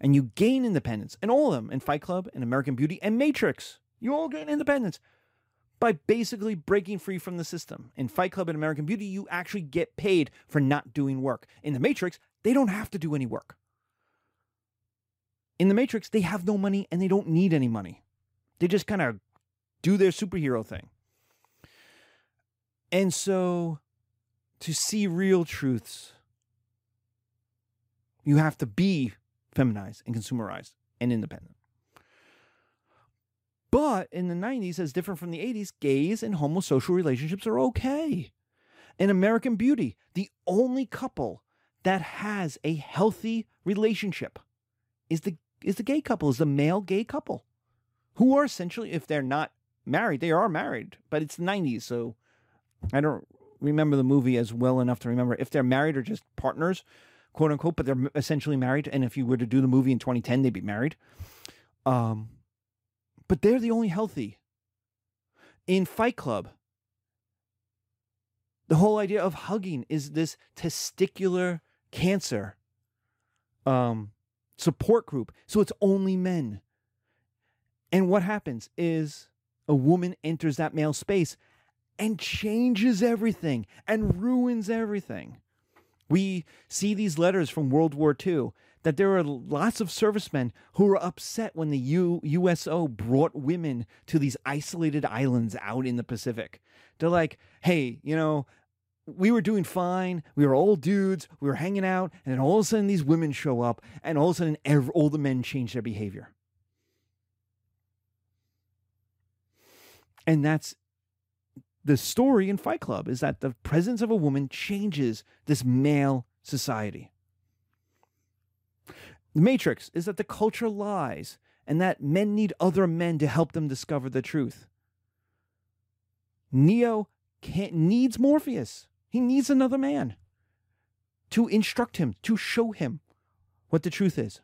Speaker 1: And you gain independence, and all of them in Fight Club and American Beauty and Matrix. You all gain independence by basically breaking free from the system. In Fight Club and American Beauty, you actually get paid for not doing work. In The Matrix, they don't have to do any work. In The Matrix, they have no money and they don't need any money. They just kind of do their superhero thing. And so, to see real truths, you have to be feminized and consumerized and independent. But in the 90s, as different from the 80s, gays and homosocial relationships are okay. In American Beauty, the only couple that has a healthy relationship is the is the gay couple, is the male gay couple, who are essentially, if they're not married, they are married, but it's the 90s, so I don't remember the movie as well enough to remember if they're married or just partners, quote unquote, but they're essentially married. And if you were to do the movie in 2010, they'd be married. Um, but they're the only healthy. In Fight Club, the whole idea of hugging is this testicular cancer um, support group. So it's only men. And what happens is a woman enters that male space and changes everything and ruins everything. We see these letters from World War II that there are lots of servicemen who were upset when the U- USO brought women to these isolated islands out in the Pacific. They're like, hey, you know, we were doing fine. We were all dudes. We were hanging out. And then all of a sudden, these women show up, and all of a sudden, all the men change their behavior. And that's the story in Fight Club is that the presence of a woman changes this male society. The Matrix is that the culture lies and that men need other men to help them discover the truth. Neo needs Morpheus. He needs another man to instruct him, to show him what the truth is.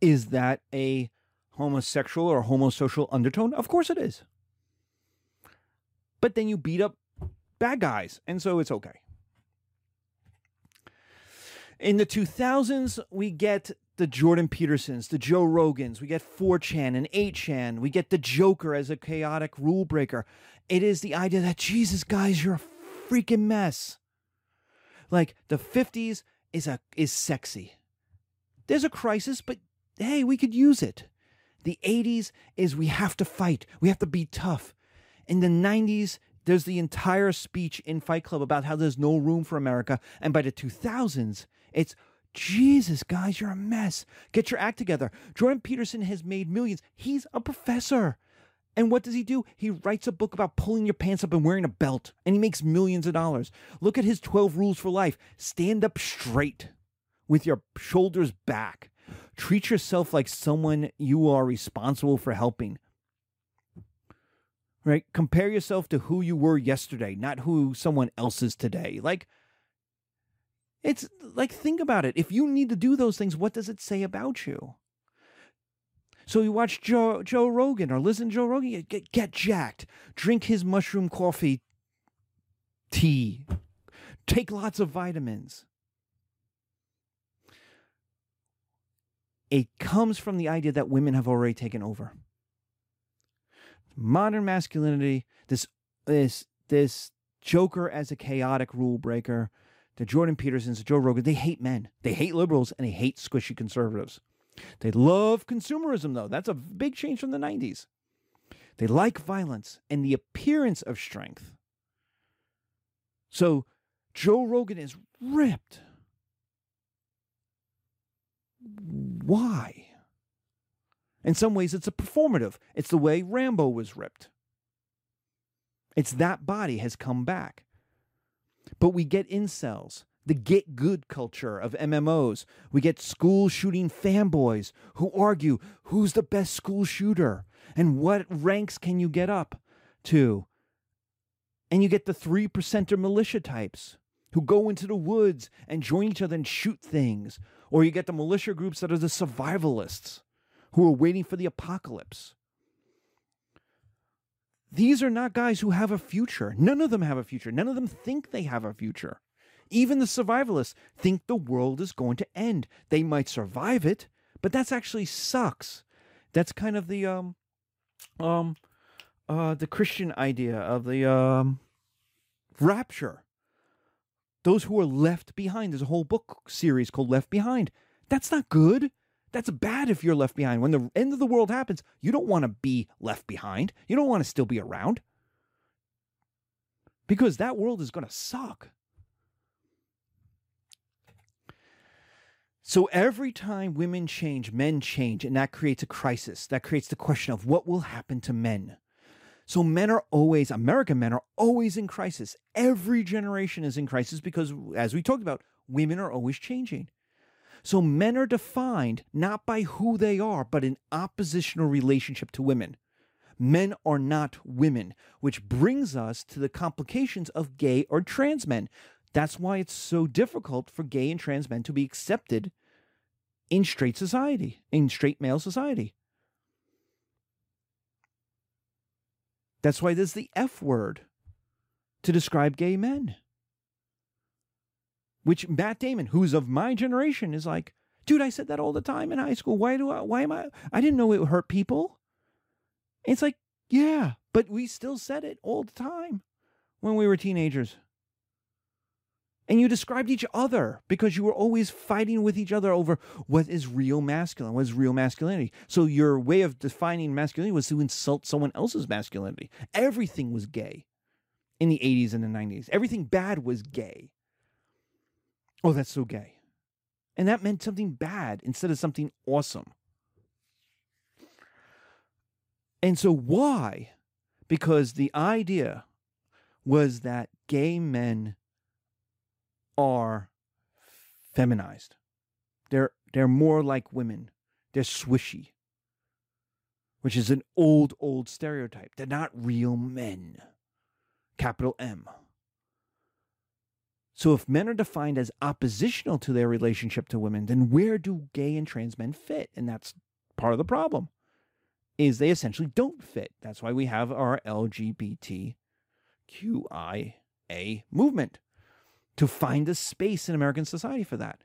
Speaker 1: Is that a homosexual or homosocial undertone? Of course it is. But then you beat up bad guys, and so it's okay. In the 2000s, we get the Jordan Petersons, the Joe Rogans, we get 4chan and 8chan, we get the Joker as a chaotic rule breaker. It is the idea that, Jesus, guys, you're a freaking mess. Like the 50s is a is sexy. There's a crisis, but hey, we could use it. The 80s is we have to fight. We have to be tough. In the 90s, there's the entire speech in Fight Club about how there's no room for America. And by the 2000s, it's Jesus, guys, you're a mess. Get your act together. Jordan Peterson has made millions. He's a professor. And what does he do? He writes a book about pulling your pants up and wearing a belt, and he makes millions of dollars. Look at his 12 rules for life stand up straight with your shoulders back. Treat yourself like someone you are responsible for helping. Right? Compare yourself to who you were yesterday, not who someone else is today. Like, it's like, think about it. If you need to do those things, what does it say about you? So you watch Joe Joe Rogan or listen to Joe Rogan, get, get jacked, drink his mushroom coffee tea, take lots of vitamins. It comes from the idea that women have already taken over. Modern masculinity, this this this Joker as a chaotic rule breaker, the Jordan Petersons, the Joe Rogan, they hate men. They hate liberals and they hate squishy conservatives. They love consumerism, though. That's a big change from the 90s. They like violence and the appearance of strength. So Joe Rogan is ripped. Why? In some ways, it's a performative. It's the way Rambo was ripped. It's that body has come back. But we get incels, the get good culture of MMOs. We get school shooting fanboys who argue who's the best school shooter and what ranks can you get up to. And you get the three percenter militia types who go into the woods and join each other and shoot things. Or you get the militia groups that are the survivalists who are waiting for the apocalypse. These are not guys who have a future. None of them have a future. None of them think they have a future. Even the survivalists think the world is going to end. They might survive it, but that's actually sucks. That's kind of the um um uh the Christian idea of the um rapture. Those who are left behind. There's a whole book series called Left Behind. That's not good. That's bad if you're left behind. When the end of the world happens, you don't want to be left behind. You don't want to still be around. Because that world is going to suck. So every time women change, men change, and that creates a crisis. That creates the question of what will happen to men. So men are always, American men are always in crisis. Every generation is in crisis because, as we talked about, women are always changing. So men are defined not by who they are, but in oppositional relationship to women. Men are not women, which brings us to the complications of gay or trans men. That's why it's so difficult for gay and trans men to be accepted in straight society, in straight male society. That's why there's the F word to describe gay men. which Matt Damon, who's of my generation, is like, dude, I said that all the time in high school. Why do I, why am I, I didn't know it would hurt people. It's like, yeah, but we still said it all the time when we were teenagers. And you described each other because you were always fighting with each other over what is real masculine, what is real masculinity. So your way of defining masculinity was to insult someone else's masculinity. Everything was gay in the 80s and the 90s. Everything bad was gay. Oh, that's so gay. And that meant something bad instead of something awesome. And so why? Because the idea was that gay men are feminized. They're they're more like women. They're swishy. Which is an old, old stereotype. They're not real men. Capital M. So if men are defined as oppositional to their relationship to women, then where do gay and trans men fit? And that's part of the problem. Is they essentially don't fit. That's why we have our LGBTQIA movement to find a space in American society for that.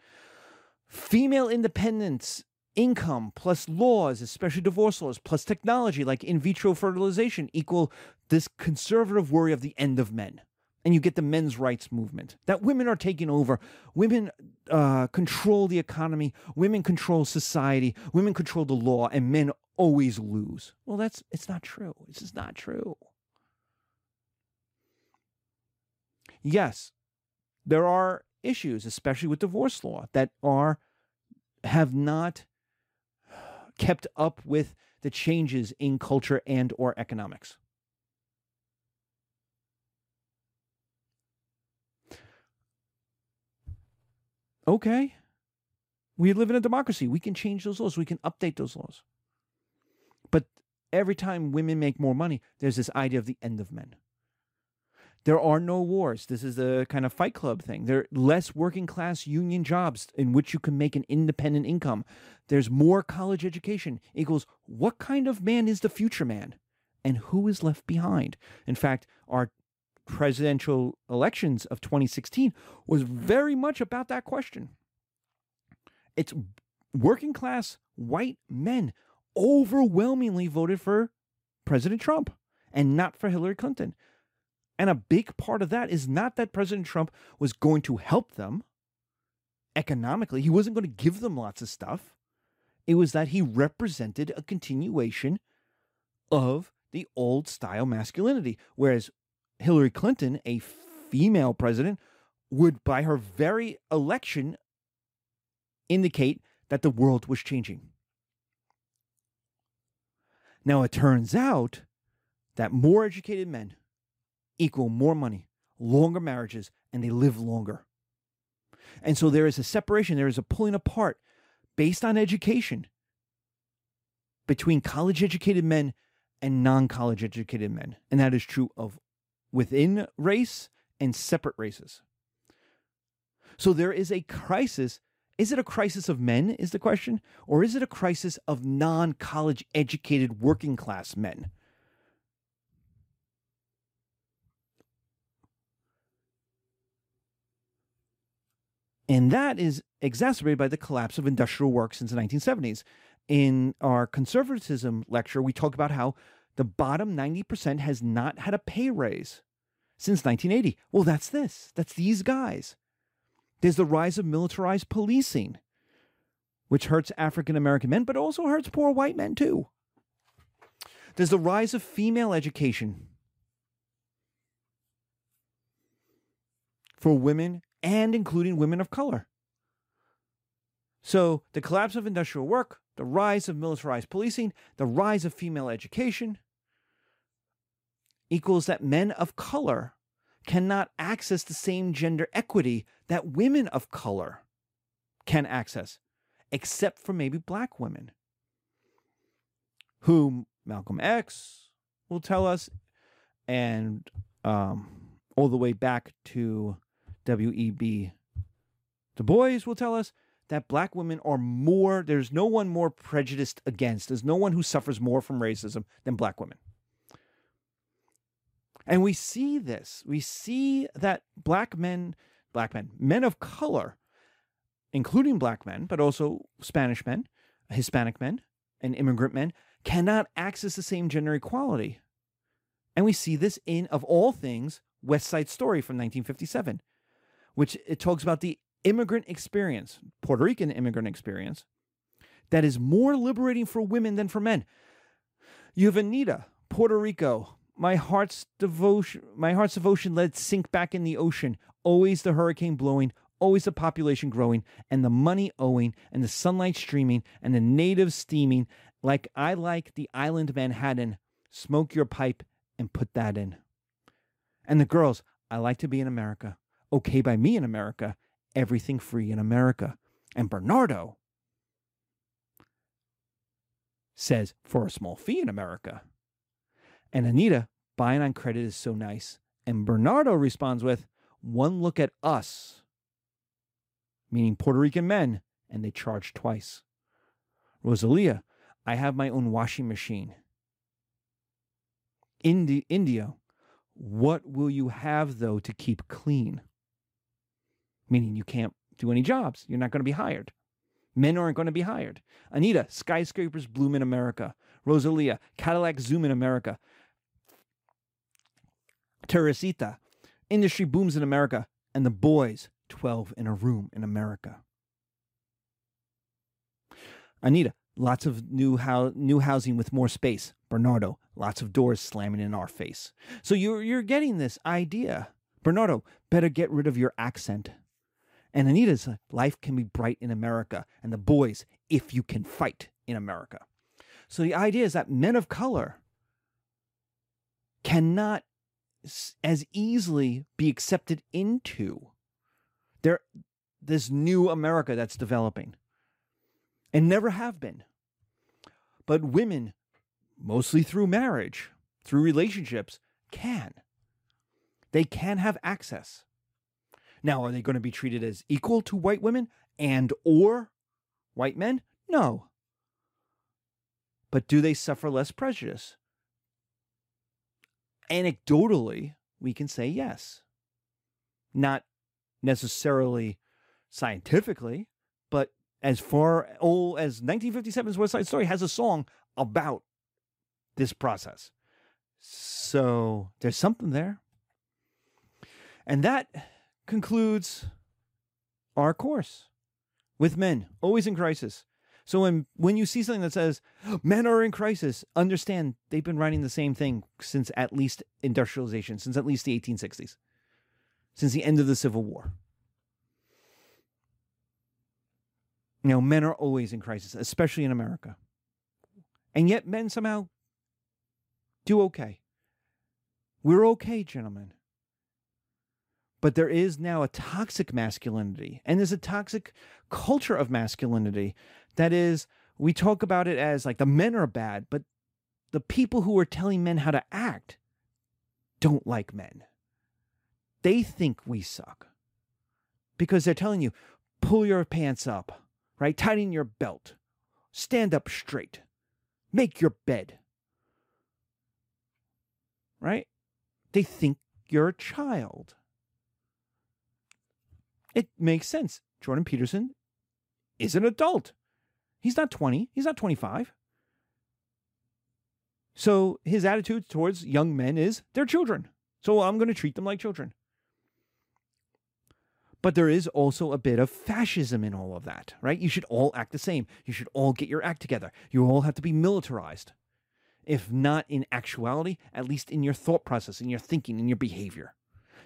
Speaker 1: Female independence, income plus laws, especially divorce laws, plus technology like in vitro fertilization equal this conservative worry of the end of men. And you get the men's rights movement that women are taking over. Women uh, control the economy. Women control society. Women control the law, and men always lose. Well, that's it's not true. This is not true. Yes, there are issues, especially with divorce law, that are have not kept up with the changes in culture and or economics. Okay. We live in a democracy. We can change those laws. We can update those laws. But every time women make more money, there's this idea of the end of men. There are no wars. This is a kind of fight club thing. There are less working class union jobs in which you can make an independent income. There's more college education equals what kind of man is the future man and who is left behind? In fact, our presidential elections of 2016 was very much about that question. It's working class white men overwhelmingly voted for President Trump and not for Hillary Clinton. And a big part of that is not that President Trump was going to help them economically, he wasn't going to give them lots of stuff. It was that he represented a continuation of the old style masculinity. Whereas Hillary Clinton, a female president, would, by her very election, indicate that the world was changing. Now, it turns out that more educated men equal more money, longer marriages, and they live longer. And so there is a separation, there is a pulling apart based on education between college educated men and non college educated men. And that is true of within race and separate races. So there is a crisis. Is it a crisis of men, is the question? Or is it a crisis of non college educated working class men? And that is exacerbated by the collapse of industrial work since the 1970s. In our conservatism lecture, we talk about how the bottom 90% has not had a pay raise since 1980. Well, that's this. That's these guys. There's the rise of militarized policing, which hurts African American men, but also hurts poor white men too. There's the rise of female education for women and including women of color. So, the collapse of industrial work, the rise of militarized policing, the rise of female education equals that men of color cannot access the same gender equity that women of color can access, except for maybe black women, whom Malcolm X will tell us, and um, all the way back to W.E.B. Du Bois will tell us that black women are more, there's no one more prejudiced against, there's no one who suffers more from racism than black women. And we see this. We see that black men, black men, men of color, including black men, but also Spanish men, Hispanic men, and immigrant men, cannot access the same gender equality. And we see this in, of all things, West Side Story from 1957, which it talks about the immigrant experience, Puerto Rican immigrant experience, that is more liberating for women than for men. You have Anita, Puerto Rico. My heart's devotion, my heart's devotion let it sink back in the ocean. Always the hurricane blowing, always the population growing, and the money owing, and the sunlight streaming, and the natives steaming. Like I like the island Manhattan. Smoke your pipe and put that in. And the girls, I like to be in America. Okay by me in America. Everything free in America. And Bernardo says, for a small fee in America. And Anita, buying on credit is so nice. And Bernardo responds with, one look at us, meaning Puerto Rican men, and they charge twice. Rosalia, I have my own washing machine. Indi- India, what will you have though to keep clean? Meaning you can't do any jobs. You're not going to be hired. Men aren't going to be hired. Anita, skyscrapers bloom in America. Rosalia, Cadillac zoom in America. Teresita, industry booms in America. And the boys, 12 in a room in America. Anita, lots of new, new housing with more space. Bernardo, lots of doors slamming in our face. So you're, you're getting this idea. Bernardo, better get rid of your accent. And Anita's uh, life can be bright in America, and the boys, if you can fight in America. So the idea is that men of color cannot as easily be accepted into there this new America that's developing and never have been. But women, mostly through marriage, through relationships, can. They can have access. Now, are they going to be treated as equal to white women and or white men? No. But do they suffer less prejudice? Anecdotally, we can say yes. Not necessarily scientifically, but as far old as 1957's West Side Story has a song about this process. So there's something there. And that concludes our course with men, always in crisis. So when when you see something that says men are in crisis, understand they've been writing the same thing since at least industrialization, since at least the 1860s, since the end of the Civil War. You know, men are always in crisis, especially in America. And yet men somehow do okay. We're okay, gentlemen. But there is now a toxic masculinity, and there's a toxic culture of masculinity that is, we talk about it as like the men are bad, but the people who are telling men how to act don't like men. They think we suck because they're telling you, pull your pants up, right? Tighten your belt, stand up straight, make your bed, right? They think you're a child. It makes sense. Jordan Peterson is an adult. He's not 20, he's not 25. So his attitude towards young men is they're children. So I'm going to treat them like children. But there is also a bit of fascism in all of that, right? You should all act the same. You should all get your act together. You all have to be militarized. If not in actuality, at least in your thought process, in your thinking, in your behavior.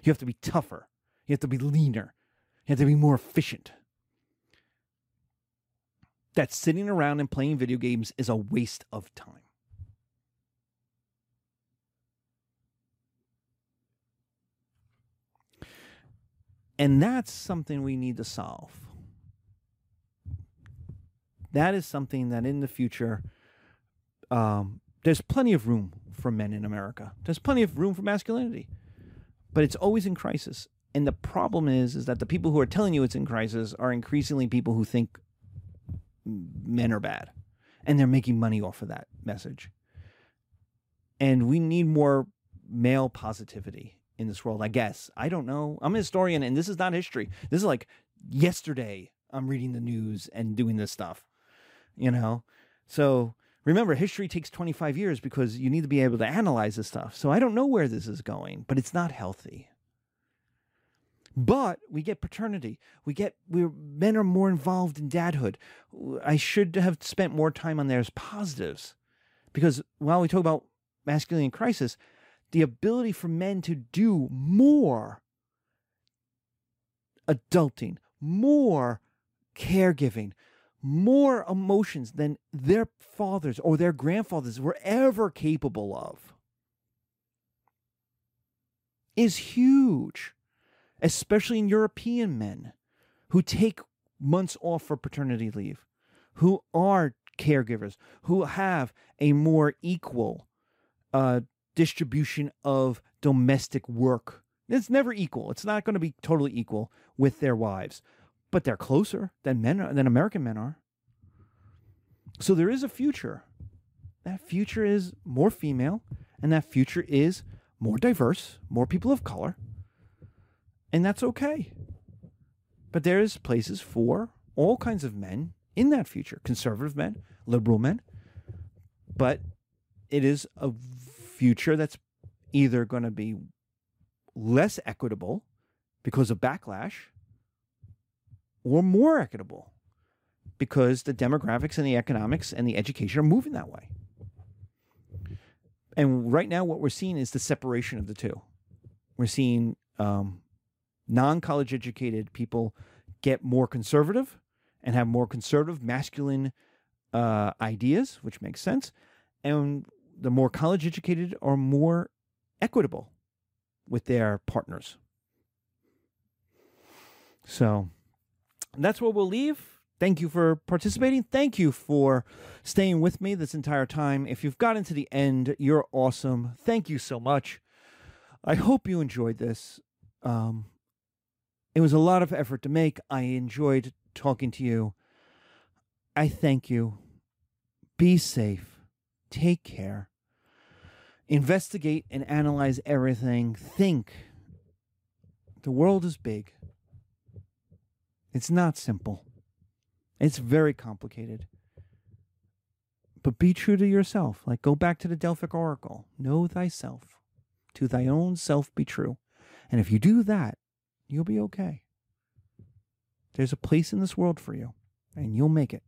Speaker 1: You have to be tougher. You have to be leaner. You have to be more efficient. That sitting around and playing video games is a waste of time. And that's something we need to solve. That is something that in the future, um, there's plenty of room for men in America. There's plenty of room for masculinity, but it's always in crisis. And the problem is, is that the people who are telling you it's in crisis are increasingly people who think men are bad, and they're making money off of that message. And we need more male positivity in this world, I guess. I don't know. I'm a historian and this is not history. This is like yesterday I'm reading the news and doing this stuff. You know? So remember, history takes 25 years because you need to be able to analyze this stuff. So I don't know where this is going, but it's not healthy. But we get paternity. We get we men are more involved in dadhood. I should have spent more time on as positives, because while we talk about masculine crisis, the ability for men to do more adulting, more caregiving, more emotions than their fathers or their grandfathers were ever capable of is huge especially in European men who take months off for paternity leave, who are caregivers, who have a more equal uh, distribution of domestic work. It's never equal. It's not going to be totally equal with their wives, but they're closer than men than American men are. So there is a future. That future is more female, and that future is more diverse, more people of color, and that's okay. But there is places for all kinds of men in that future, conservative men, liberal men. But it is a future that's either going to be less equitable because of backlash or more equitable because the demographics and the economics and the education are moving that way. And right now, what we're seeing is the separation of the two. We're seeing um, non college educated people get more conservative and have more conservative masculine uh, ideas, which makes sense. And the more college educated are more equitable with their partners. So that's where we'll leave. Thank you for participating. Thank you for staying with me this entire time. If you've gotten to the end, you're awesome. Thank you so much. I hope you enjoyed this. Um, it was a lot of effort to make. I enjoyed talking to you. I thank you. Be safe. Take care. Investigate and analyze everything. Think. The world is big. It's not simple. It's very complicated. But be true to yourself. Like go back to the Delphic Oracle. Know thyself. To thy own self be true. And if you do that, You'll be okay. There's a place in this world for you, and you'll make it.